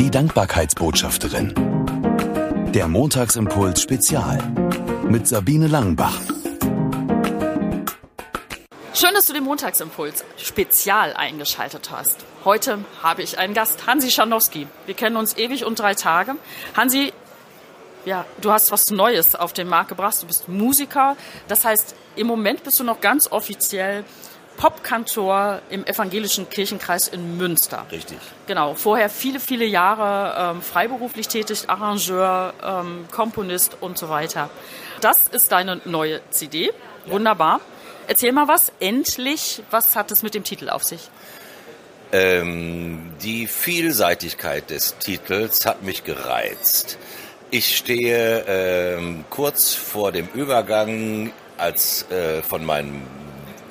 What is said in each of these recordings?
Die Dankbarkeitsbotschafterin. Der Montagsimpuls Spezial mit Sabine Langenbach. Schön, dass du den Montagsimpuls Spezial eingeschaltet hast. Heute habe ich einen Gast, Hansi Scharnowski. Wir kennen uns ewig und drei Tage. Hansi, ja, du hast was Neues auf den Markt gebracht. Du bist Musiker. Das heißt, im Moment bist du noch ganz offiziell Popkantor im evangelischen Kirchenkreis in Münster. Richtig. Genau. Vorher viele, viele Jahre ähm, freiberuflich tätig, Arrangeur, ähm, Komponist und so weiter. Das ist deine neue CD. Ja. Wunderbar. Erzähl mal was. Endlich. Was hat es mit dem Titel auf sich? Ähm, die Vielseitigkeit des Titels hat mich gereizt. Ich stehe ähm, kurz vor dem Übergang als äh, von meinem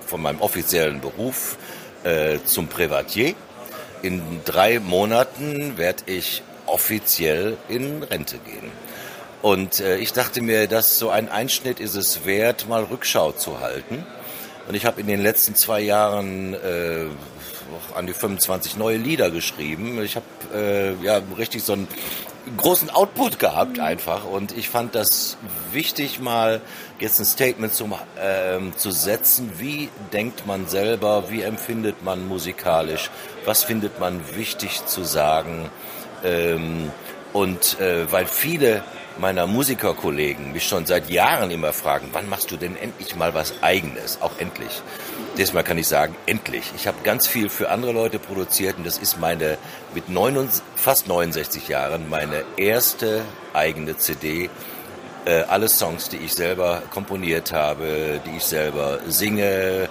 von meinem offiziellen Beruf äh, zum Privatier. In drei Monaten werde ich offiziell in Rente gehen. Und äh, ich dachte mir, dass so ein Einschnitt ist es wert, mal Rückschau zu halten. Und ich habe in den letzten zwei Jahren äh, an die 25 neue Lieder geschrieben. Ich habe äh, ja richtig so einen großen Output gehabt einfach und ich fand das wichtig mal jetzt ein Statement zum, ähm, zu setzen. Wie denkt man selber? Wie empfindet man musikalisch? Was findet man wichtig zu sagen? Ähm, und äh, weil viele meiner Musikerkollegen mich schon seit Jahren immer fragen, wann machst du denn endlich mal was eigenes? Auch endlich. Diesmal kann ich sagen, endlich. Ich habe ganz viel für andere Leute produziert und das ist meine, mit 69, fast 69 Jahren, meine erste eigene CD. Äh, alle Songs, die ich selber komponiert habe, die ich selber singe,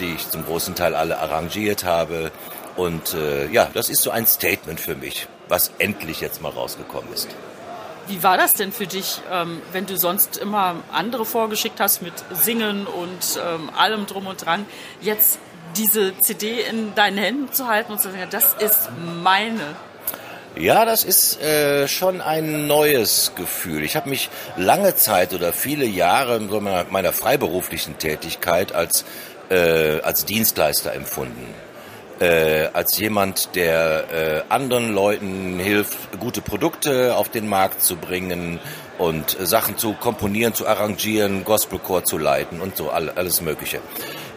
die ich zum großen Teil alle arrangiert habe. Und äh, ja, das ist so ein Statement für mich, was endlich jetzt mal rausgekommen ist. Wie war das denn für dich, ähm, wenn du sonst immer andere vorgeschickt hast mit Singen und ähm, allem drum und dran, jetzt diese CD in deinen Händen zu halten und zu sagen, das ist meine? Ja, das ist äh, schon ein neues Gefühl. Ich habe mich lange Zeit oder viele Jahre in meiner, meiner freiberuflichen Tätigkeit als, äh, als Dienstleister empfunden äh, als jemand, der äh, anderen Leuten hilft, gute Produkte auf den Markt zu bringen und äh, Sachen zu komponieren, zu arrangieren, Gospelchor zu leiten und so all, alles Mögliche.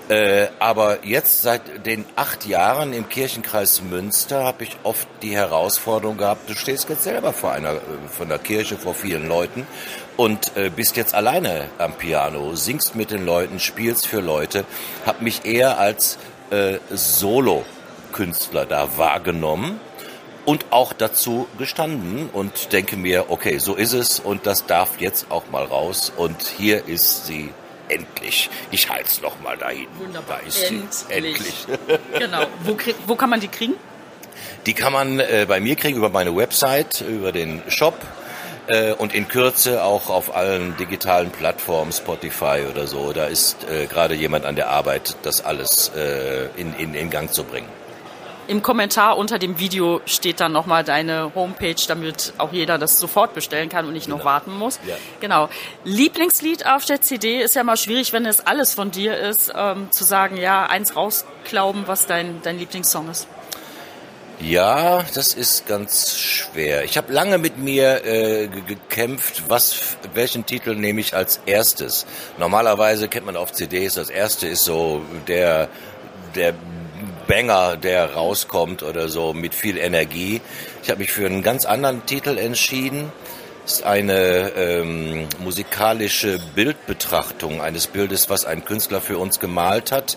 Äh, aber jetzt seit den acht Jahren im Kirchenkreis Münster habe ich oft die Herausforderung gehabt, du stehst jetzt selber vor einer äh, von der Kirche vor vielen Leuten und äh, bist jetzt alleine am Piano, singst mit den Leuten, spielst für Leute, habe mich eher als äh, Solo-Künstler da wahrgenommen und auch dazu gestanden und denke mir, okay, so ist es und das darf jetzt auch mal raus und hier ist sie endlich. Ich halte es noch mal dahin. Wunderbar. Da ist endlich. sie endlich. genau. Wo, wo, kann man die kriegen? Die kann man äh, bei mir kriegen über meine Website, über den Shop äh, und in Kürze auch auf allen digitalen Plattformen, Spotify oder so. Da ist äh, gerade jemand an der Arbeit, das alles äh, in, in, in Gang zu bringen. Im Kommentar unter dem Video steht dann nochmal deine Homepage, damit auch jeder das sofort bestellen kann und nicht genau. noch warten muss. Ja. Genau. Lieblingslied auf der CD ist ja mal schwierig, wenn es alles von dir ist, ähm, zu sagen, ja, eins rausklauben, was dein, dein Lieblingssong ist. Ja, das ist ganz schwer. Ich habe lange mit mir äh, gekämpft, was, welchen Titel nehme ich als erstes. Normalerweise kennt man auf CDs, das erste ist so der, der Banger, der rauskommt oder so mit viel Energie. Ich habe mich für einen ganz anderen Titel entschieden. Ist eine ähm, musikalische Bildbetrachtung eines Bildes, was ein Künstler für uns gemalt hat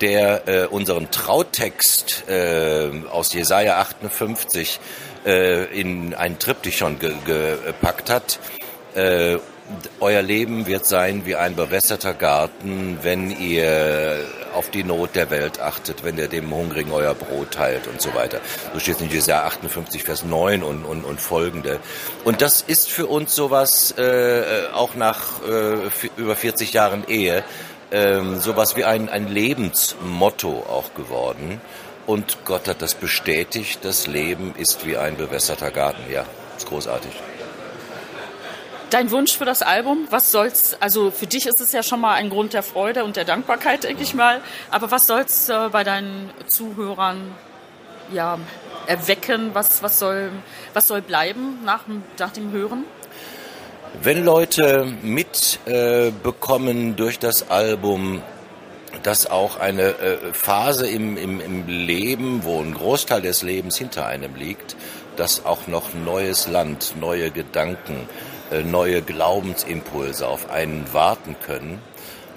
der äh, unseren Trautext äh, aus Jesaja 58 äh, in einen Triptychon ge gepackt hat. Äh, euer Leben wird sein wie ein bewässerter Garten, wenn ihr auf die Not der Welt achtet, wenn ihr dem Hungrigen euer Brot teilt und so weiter. So steht es in Jesaja 58, Vers 9 und, und, und folgende. Und das ist für uns sowas, äh, auch nach äh, über 40 Jahren Ehe, ähm, sowas wie ein, ein Lebensmotto auch geworden. Und Gott hat das bestätigt, das Leben ist wie ein bewässerter Garten. Ja, ist großartig. Dein Wunsch für das Album, was soll's, also für dich ist es ja schon mal ein Grund der Freude und der Dankbarkeit, denke ich mal, aber was soll's äh, bei deinen Zuhörern ja, erwecken? Was, was, soll, was soll bleiben nach, nach dem Hören? Wenn Leute mitbekommen äh, durch das Album, dass auch eine äh, Phase im, im, im Leben, wo ein Großteil des Lebens hinter einem liegt, dass auch noch neues Land, neue Gedanken, äh, neue Glaubensimpulse auf einen warten können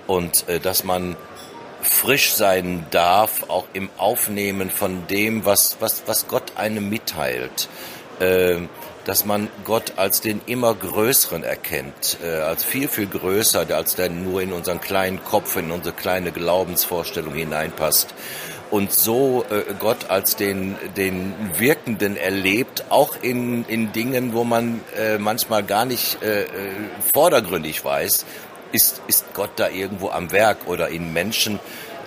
und äh, dass man frisch sein darf, auch im Aufnehmen von dem, was, was, was Gott einem mitteilt. Dass man Gott als den immer Größeren erkennt, äh, als viel, viel größer, als der nur in unseren kleinen Kopf, in unsere kleine Glaubensvorstellung hineinpasst. Und so äh, Gott als den, den Wirkenden erlebt, auch in, in Dingen, wo man äh, manchmal gar nicht äh, äh vordergründig weiß, ist, ist Gott da irgendwo am Werk oder in Menschen,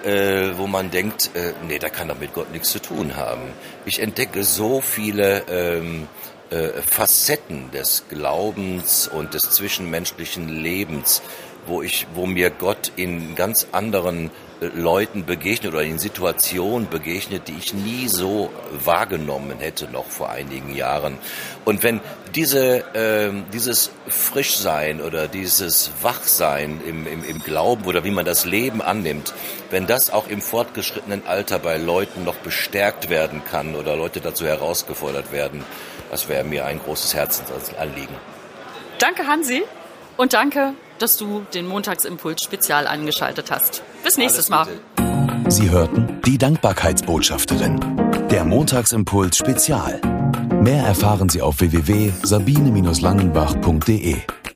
äh, wo man denkt, äh, nee, da kann doch mit Gott nichts zu tun haben. Ich entdecke so viele ähm, äh, Facetten des Glaubens und des zwischenmenschlichen Lebens, wo ich, wo mir Gott in ganz anderen äh, Leuten begegnet oder in Situationen begegnet, die ich nie so wahrgenommen hätte noch vor einigen Jahren. Und wenn diese, äh, dieses Frischsein oder dieses Wachsein im, im, im Glauben oder wie man das Leben annimmt, wenn das auch im fortgeschrittenen Alter bei Leuten noch bestärkt werden kann oder Leute dazu herausgefordert werden, das wäre mir ein großes Herzensanliegen. Danke, Hansi. Und danke, dass du den Montagsimpuls spezial eingeschaltet hast. Bis nächstes Mal. Sie hörten die Dankbarkeitsbotschafterin. Der Montagsimpuls Spezial. Mehr erfahren Sie auf www.sabine-langenbach.de.